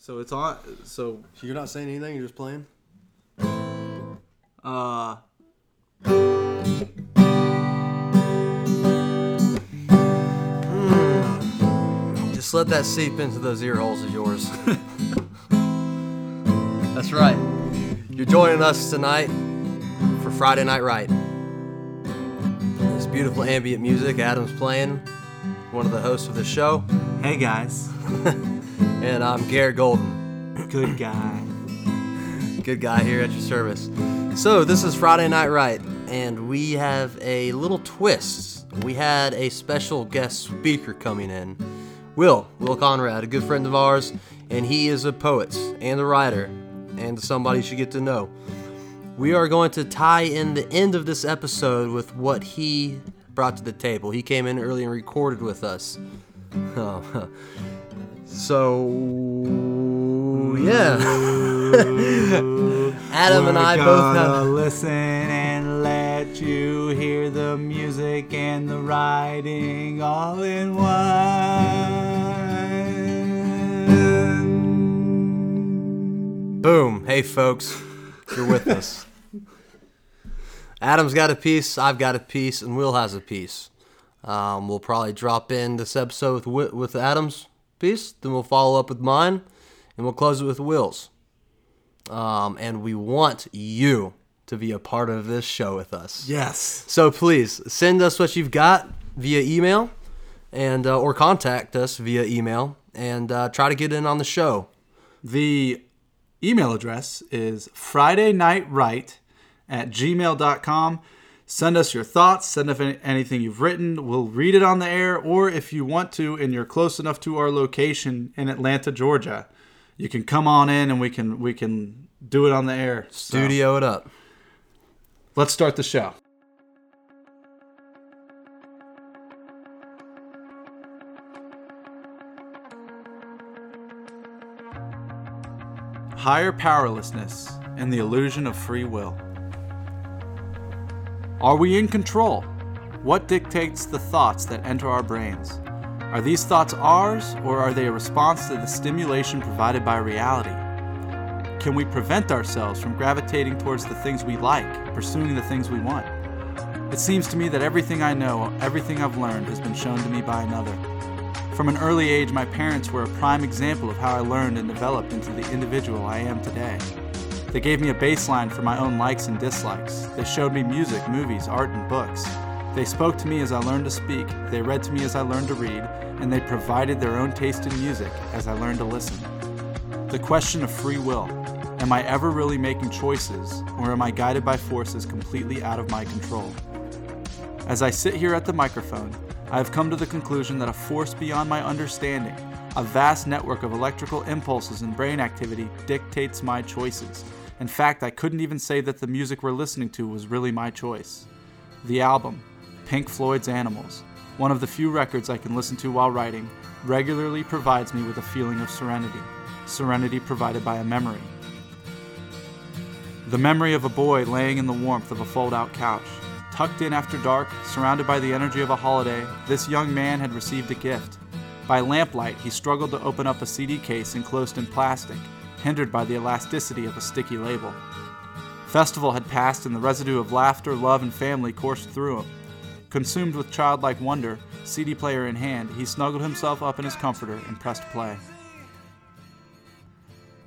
So it's on. So So you're not saying anything. You're just playing. uh, Just let that seep into those ear holes of yours. That's right. You're joining us tonight for Friday Night Right. This beautiful ambient music Adam's playing, one of the hosts of the show, hey guys, and I'm Garrett Golden, good guy. good guy here at your service. So, this is Friday Night Right, and we have a little twist. We had a special guest speaker coming in. Will, Will Conrad, a good friend of ours, and he is a poet and a writer and somebody you should get to know. We are going to tie in the end of this episode with what he brought to the table. He came in early and recorded with us. Oh, So, yeah. Adam and We're I both have. listen and let you hear the music and the writing all in one. Boom. Hey, folks. You're with us. Adam's got a piece, I've got a piece, and Will has a piece. Um, we'll probably drop in this episode with Wi- with Adam's piece, then we'll follow up with mine, and we'll close it with Will's. Um, and we want you to be a part of this show with us. Yes. So please send us what you've got via email, and uh, or contact us via email, and uh, try to get in on the show. The email address is Friday Night Right at gmail.com. Send us your thoughts, send us anything you've written. We'll read it on the air, or if you want to and you're close enough to our location in Atlanta, Georgia, you can come on in and we can we can do it on the air. So, Studio it up. Let's start the show. Higher powerlessness and the illusion of free will. Are we in control? What dictates the thoughts that enter our brains? Are these thoughts ours, or are they a response to the stimulation provided by reality? Can we prevent ourselves from gravitating towards the things we like, pursuing the things we want? It seems to me that everything I know, everything I've learned, has been shown to me by another. From an early age, my parents were a prime example of how I learned and developed into the individual I am today. They gave me a baseline for my own likes and dislikes. They showed me music, movies, art, and books. They spoke to me as I learned to speak, they read to me as I learned to read, and they provided their own taste in music as I learned to listen. The question of free will am I ever really making choices, or am I guided by forces completely out of my control? As I sit here at the microphone, I have come to the conclusion that a force beyond my understanding, a vast network of electrical impulses and brain activity, dictates my choices. In fact, I couldn't even say that the music we're listening to was really my choice. The album, Pink Floyd's Animals, one of the few records I can listen to while writing, regularly provides me with a feeling of serenity, serenity provided by a memory. The memory of a boy laying in the warmth of a fold out couch. Tucked in after dark, surrounded by the energy of a holiday, this young man had received a gift. By lamplight, he struggled to open up a CD case enclosed in plastic, hindered by the elasticity of a sticky label. Festival had passed and the residue of laughter, love, and family coursed through him. Consumed with childlike wonder, CD player in hand, he snuggled himself up in his comforter and pressed play.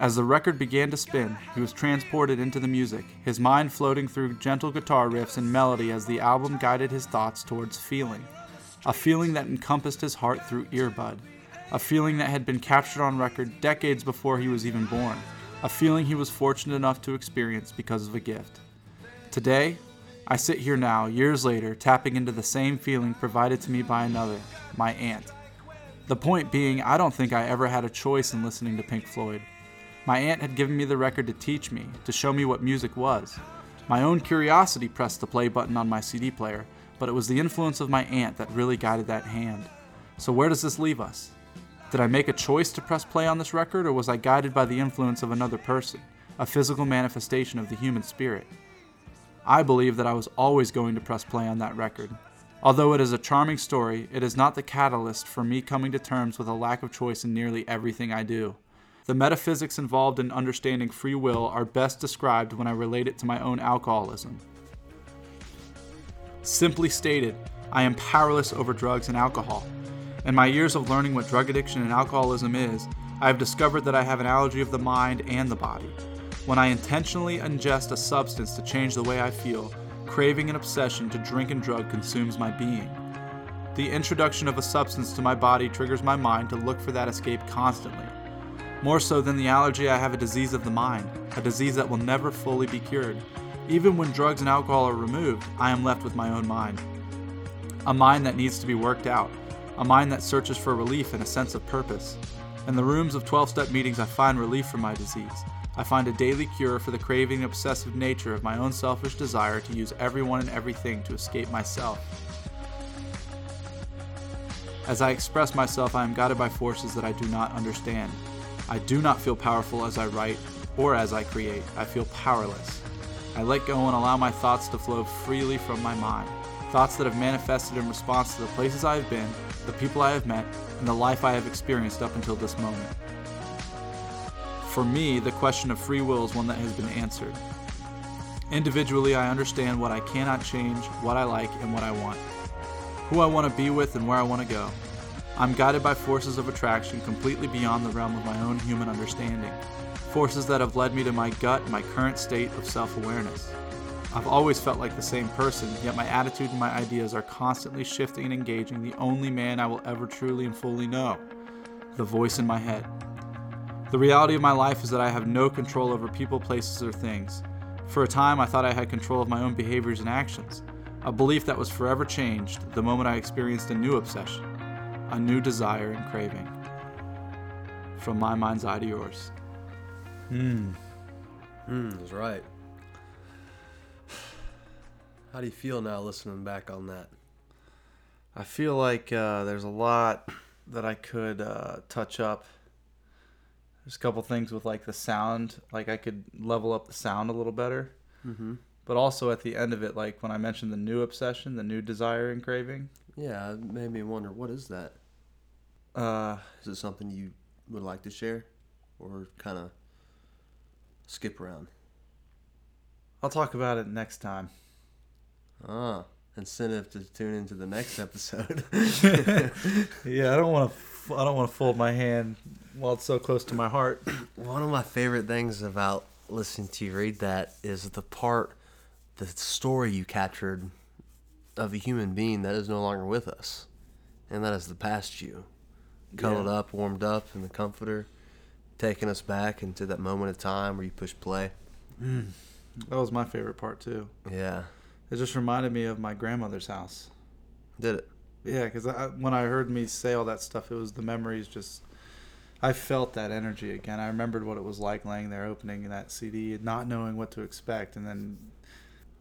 As the record began to spin, he was transported into the music, his mind floating through gentle guitar riffs and melody as the album guided his thoughts towards feeling. A feeling that encompassed his heart through earbud. A feeling that had been captured on record decades before he was even born. A feeling he was fortunate enough to experience because of a gift. Today, I sit here now, years later, tapping into the same feeling provided to me by another, my aunt. The point being, I don't think I ever had a choice in listening to Pink Floyd. My aunt had given me the record to teach me, to show me what music was. My own curiosity pressed the play button on my CD player, but it was the influence of my aunt that really guided that hand. So, where does this leave us? Did I make a choice to press play on this record, or was I guided by the influence of another person, a physical manifestation of the human spirit? I believe that I was always going to press play on that record. Although it is a charming story, it is not the catalyst for me coming to terms with a lack of choice in nearly everything I do. The metaphysics involved in understanding free will are best described when I relate it to my own alcoholism. Simply stated, I am powerless over drugs and alcohol. In my years of learning what drug addiction and alcoholism is, I have discovered that I have an allergy of the mind and the body. When I intentionally ingest a substance to change the way I feel, craving and obsession to drink and drug consumes my being. The introduction of a substance to my body triggers my mind to look for that escape constantly. More so than the allergy, I have a disease of the mind, a disease that will never fully be cured. Even when drugs and alcohol are removed, I am left with my own mind. A mind that needs to be worked out, a mind that searches for relief and a sense of purpose. In the rooms of 12 step meetings, I find relief from my disease. I find a daily cure for the craving and obsessive nature of my own selfish desire to use everyone and everything to escape myself. As I express myself, I am guided by forces that I do not understand. I do not feel powerful as I write or as I create. I feel powerless. I let go and allow my thoughts to flow freely from my mind. Thoughts that have manifested in response to the places I have been, the people I have met, and the life I have experienced up until this moment. For me, the question of free will is one that has been answered. Individually, I understand what I cannot change, what I like, and what I want, who I want to be with, and where I want to go. I'm guided by forces of attraction completely beyond the realm of my own human understanding, forces that have led me to my gut and my current state of self awareness. I've always felt like the same person, yet my attitude and my ideas are constantly shifting and engaging the only man I will ever truly and fully know the voice in my head. The reality of my life is that I have no control over people, places, or things. For a time, I thought I had control of my own behaviors and actions, a belief that was forever changed the moment I experienced a new obsession, a new desire and craving. From my mind's eye to yours. Hmm, Hmm, that's right. How do you feel now listening back on that? I feel like uh, there's a lot that I could uh, touch up. There's a couple things with like the sound, like I could level up the sound a little better. Mm-hmm. But also at the end of it, like when I mentioned the new obsession, the new desire and craving, Yeah, it made me wonder what is that? uh, Is it something you would like to share or kind of skip around? I'll talk about it next time. Ah, incentive to tune into the next episode. yeah, I don't want to. I don't want to fold my hand while it's so close to my heart. One of my favorite things about listening to you read that is the part, the story you captured of a human being that is no longer with us. And that is the past you. Cuddled Yeah. up, warmed up in the comforter, taking us back into that moment of time where you push play. That was my favorite part too. Yeah. It just reminded me of my grandmother's house. Did it? Yeah, because I, when I heard me say all that stuff, it was the memories. Just I felt that energy again. I remembered what it was like laying there, opening that CD, and not knowing what to expect, and then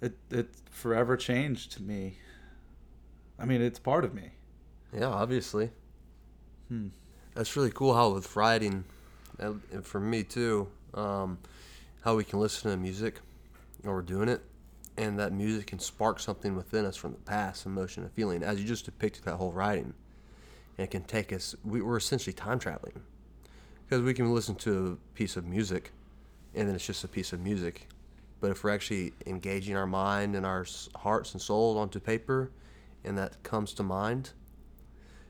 it it forever changed me. I mean, it's part of me. Yeah, obviously. Hmm. That's really cool how with writing, and and for me too, um, how we can listen to music while we're doing it, and that music can spark something within us from the past, emotion and feeling, as you just depicted that whole writing. And it can take us, we, we're essentially time traveling. Because we can listen to a piece of music, and then it's just a piece of music. But if we're actually engaging our mind and our hearts and souls onto paper, and that comes to mind,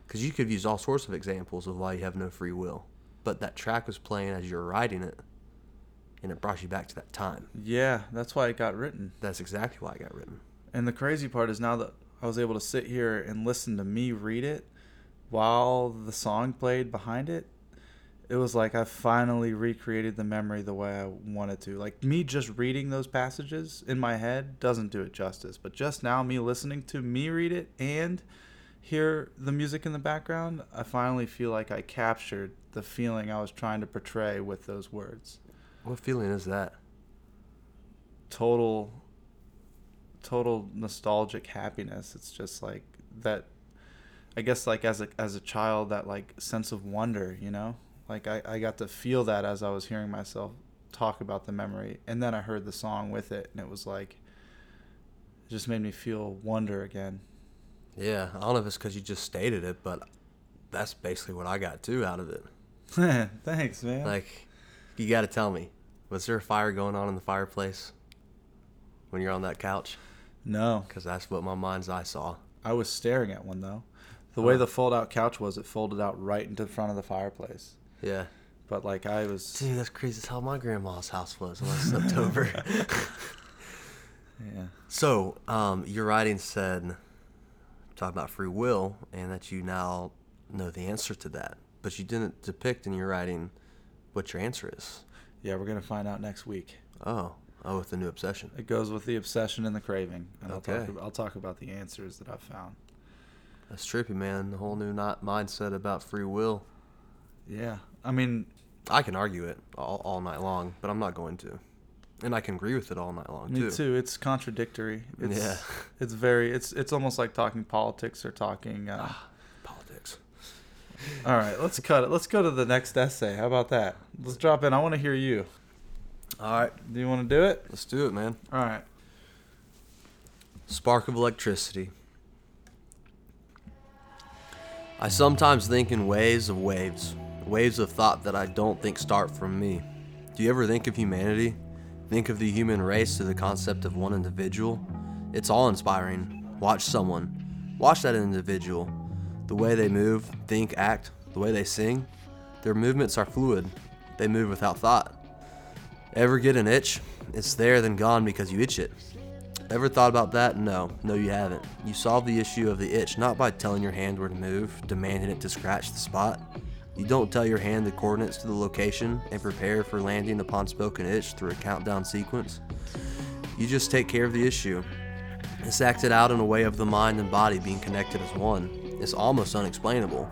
because you could use all sorts of examples of why you have no free will. But that track was playing as you're writing it, and it brought you back to that time. Yeah, that's why it got written. That's exactly why it got written. And the crazy part is now that I was able to sit here and listen to me read it while the song played behind it, it was like I finally recreated the memory the way I wanted to. Like me just reading those passages in my head doesn't do it justice, but just now me listening to me read it and hear the music in the background, I finally feel like I captured the feeling I was trying to portray with those words. What feeling is that? total total nostalgic happiness it's just like that i guess like as a as a child that like sense of wonder you know like i, I got to feel that as i was hearing myself talk about the memory and then i heard the song with it and it was like it just made me feel wonder again Yeah, I don't know if it's because you just stated it, but that's basically what I got too out of it. Thanks, man. Like, you got to tell me, was there a fire going on in the fireplace when you're on that couch? no, Because that's what my mind's eye saw. I was staring at one though. The way the fold-out couch was, it folded out right into the front of the fireplace. Yeah. But like I was, Dude, that's crazy as how my grandma's house was when I stepped over. yeah. So, um, your writing said, talk about free will, and that you now know the answer to that. But you didn't depict in your writing what your answer is. Yeah, we're gonna find out next week. Oh, oh, with the new obsession. It goes with the obsession and the craving, and I'll talk. About, I'll talk about the answers that I've found. That's trippy, man. The whole new not mindset about free will. Yeah, I mean, I can argue it all, all night long, but I'm not going to. And I can agree with it all night long, me too. too. It's contradictory. It's, Yeah. it's very. It's it's almost like talking politics or talking. Uh, Politics. All right, let's cut it. Let's go to the next essay. How about that? Let's drop in. I want to hear you. All right, Do you want to do it? let's do it, man. All right. Spark of electricity. I sometimes think in waves of waves, waves of thought that I don't think start from me. Do you ever think of humanity? Think of the human race through the concept of one individual? It's all inspiring. Watch someone. Watch that individual. The way they move, think, act, the way they sing. Their movements are fluid. They move without thought. Ever get an itch? It's there, then gone because you itch it. Ever thought about that? No, no, you haven't. You solve the issue of the itch not by telling your hand where to move, demanding it to scratch the spot. You don't tell your hand the coordinates to the location and prepare for landing upon spoken itch through a countdown sequence. You just take care of the issue. It's acted out in a way of the mind and body being connected as one. It's almost unexplainable.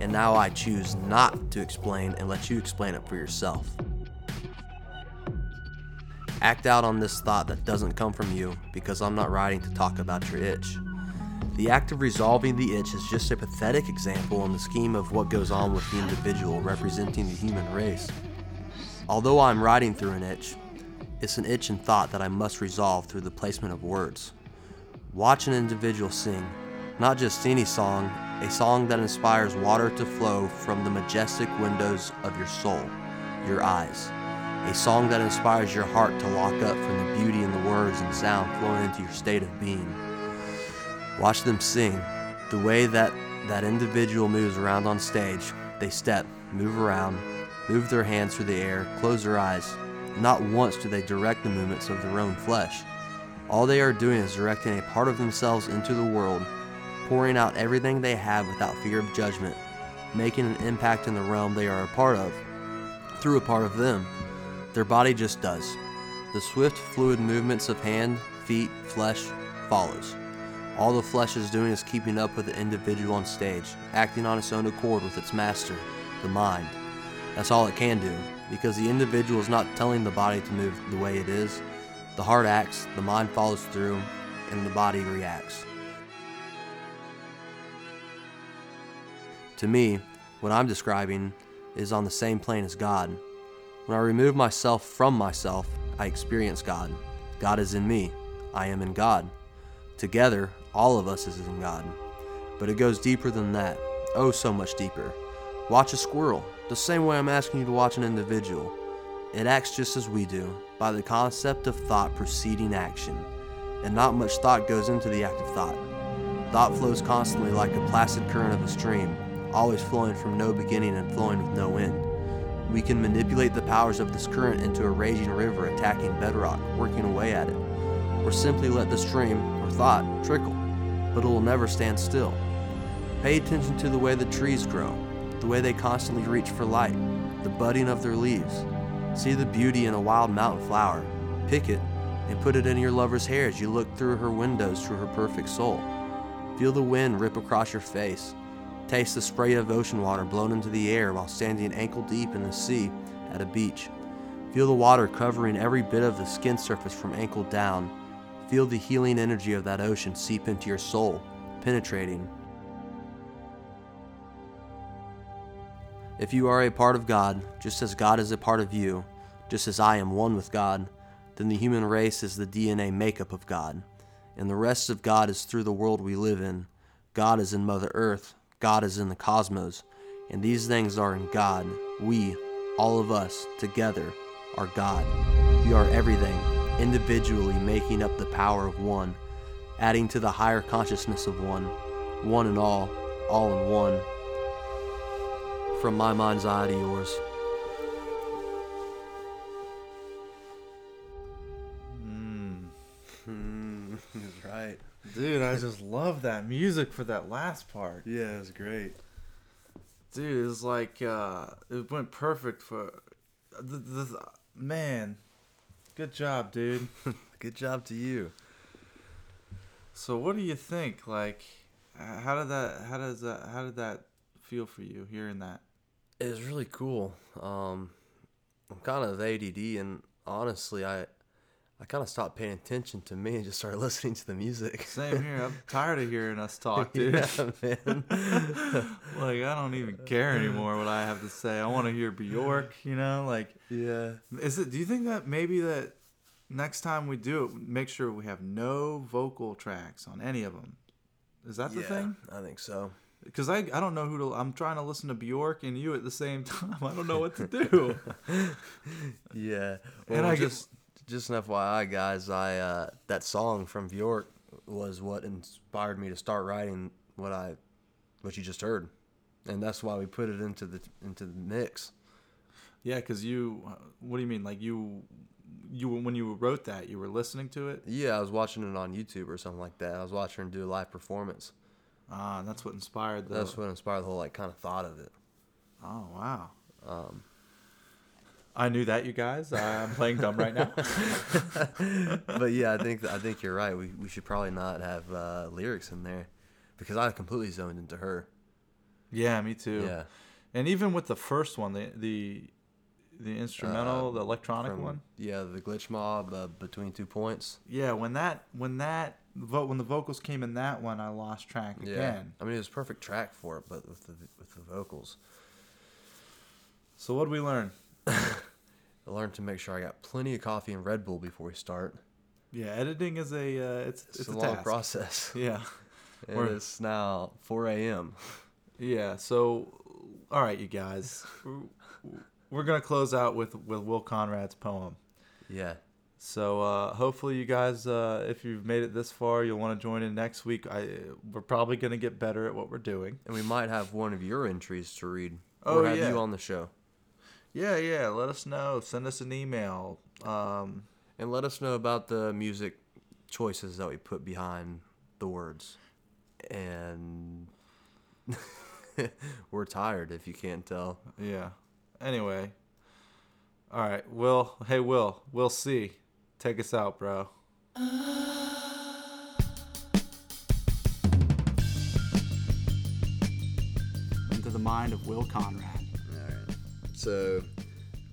And now I choose not to explain and let you explain it for yourself. Act out on this thought that doesn't come from you because I'm not writing to talk about your itch. The act of resolving the itch is just a pathetic example in the scheme of what goes on with the individual representing the human race. Although I'm writing through an itch, it's an itch in thought that I must resolve through the placement of words. Watch an individual sing, not just any song, a song that inspires water to flow from the majestic windows of your soul, your eyes a song that inspires your heart to lock up from the beauty in the words and sound flowing into your state of being. Watch them sing. The way that that individual moves around on stage, they step, move around, move their hands through the air, close their eyes. Not once do they direct the movements of their own flesh. All they are doing is directing a part of themselves into the world, pouring out everything they have without fear of judgment, making an impact in the realm they are a part of, through a part of them. Their body just does. The swift, fluid movements of hand, feet, flesh follows. All the flesh is doing is keeping up with the individual on stage, acting on its own accord with its master, the mind. That's all it can do, because the individual is not telling the body to move the way it is. The heart acts, the mind follows through, and the body reacts. To me, what I'm describing is on the same plane as God. When I remove myself from myself, I experience God. God is in me. I am in God. Together, all of us is in God. But it goes deeper than that. Oh, so much deeper. Watch a squirrel, the same way I'm asking you to watch an individual. It acts just as we do, by the concept of thought preceding action. And not much thought goes into the act of thought. Thought flows constantly like a placid current of a stream, always flowing from no beginning and flowing with no end. We can manipulate the powers of this current into a raging river attacking bedrock, working away at it, or simply let the stream, or thought, trickle, but it will never stand still. Pay attention to the way the trees grow, the way they constantly reach for light, the budding of their leaves. See the beauty in a wild mountain flower, pick it, and put it in your lover's hair as you look through her windows to her perfect soul. Feel the wind rip across your face. Taste the spray of ocean water blown into the air while standing ankle deep in the sea at a beach. Feel the water covering every bit of the skin surface from ankle down. Feel the healing energy of that ocean seep into your soul, penetrating. If you are a part of God, just as God is a part of you, just as I am one with God, then the human race is the DNA makeup of God, and the rest of God is through the world we live in. God is in Mother Earth, God is in the cosmos, And these things are in God. We, all of us, together, are God. We are everything, individually making up the power of one, adding to the higher consciousness of one, one and all, all in one. From my mind's eye to yours. Dude, I just love that music for that last part. Yeah, it was great. Dude, it's like uh, it went perfect for the, the man. Good job, dude. Good job to you. so, what do you think? Like, how did that? How does that? How did that feel for you hearing that? It was really cool. Um, I'm kind of ADD, and honestly, I I kind of stopped paying attention to me and just started listening to the music. Same here. I'm tired of hearing us talk, dude. yeah, man. like, I don't even care anymore what I have to say. I want to hear Bjork. You know, like, yeah. is it? Do you think that maybe that next time we do it, make sure we have no vocal tracks on any of them? Is that the yeah, thing? I think so. Because I, I don't know who to. I'm trying to listen to Bjork and you at the same time. I don't know what to do. Yeah. And I just just an FYI, guys, I uh, that song from Bjork was what inspired me to start writing what I what you just heard, and that's why we put it into the into the mix. yeah, because you. What do you mean? Like you, you when you wrote that, you were listening to it. Yeah, I was watching it on YouTube or something like that. I was watching her do a live performance. Ah, that's what inspired the. That's what inspired the whole like kind of thought of it. Oh wow. Um, I knew that, you guys. I'm playing dumb right now. but yeah, I think I think you're right. We we should probably not have uh, lyrics in there because I completely zoned into her. yeah, me too. Yeah, And even with the first one, the the the instrumental, Uh, the electronic from- one. Yeah, the glitch mob uh, between two points. Yeah, when that when that vote when the vocals came in that one, I lost track Yeah, again. I mean it was perfect track for it, but with the with the vocals, So what did we learn? I learned to make sure I got plenty of coffee and Red Bull before we start. Yeah, editing is a uh, it's It's, it's, a, a, long task. process. Yeah, And it's now 4 a.m. yeah. So, all right, you guys, We're- we're gonna close out with with Will Conrad's poem. Yeah, So uh, hopefully you guys, uh, if you've made it this far, you'll want to join in next week. I we're probably gonna get better at what we're doing. and we might have one of your entries to read. Oh, or have yeah. you on the show. Yeah, yeah. Let us know. Send us an email. Um, And let us know about the music choices that we put behind the words. And we're tired if you can't tell. yeah. Anyway. All right, Will. Hey, Will. We'll see. Take us out, bro. Into the mind of Will Conrad. So,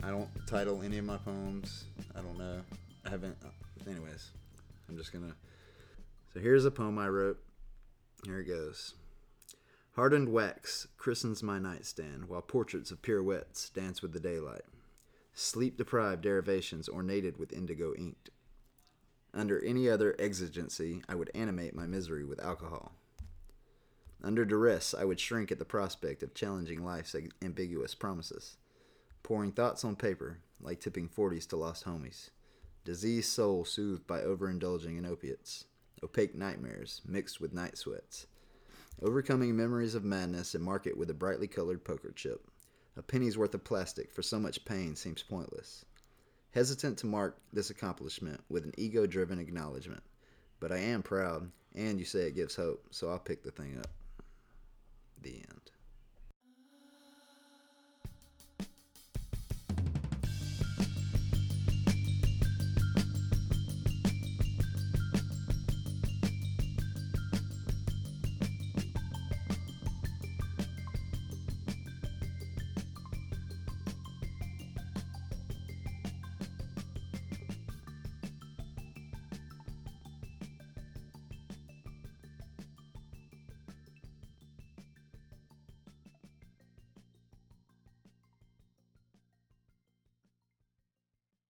I don't title any of my poems. I don't know. I haven't. uh, Anyways, I'm just gonna. So, here's a poem I wrote. Here it goes. Hardened wax christens my nightstand, while portraits of pirouettes dance with the daylight. Sleep deprived derivations ornated with indigo inked. Under any other exigency, I would animate my misery with alcohol. Under duress, I would shrink at the prospect of challenging life's ambiguous promises. Pouring thoughts on paper, like tipping 40s to lost homies. Diseased soul soothed by overindulging in opiates. Opaque nightmares mixed with night sweats. Overcoming memories of madness and mark it with a brightly colored poker chip. A penny's worth of plastic for so much pain seems pointless. Hesitant to mark this accomplishment with an ego driven acknowledgement. But I am proud, and you say it gives hope, so I'll pick the thing up.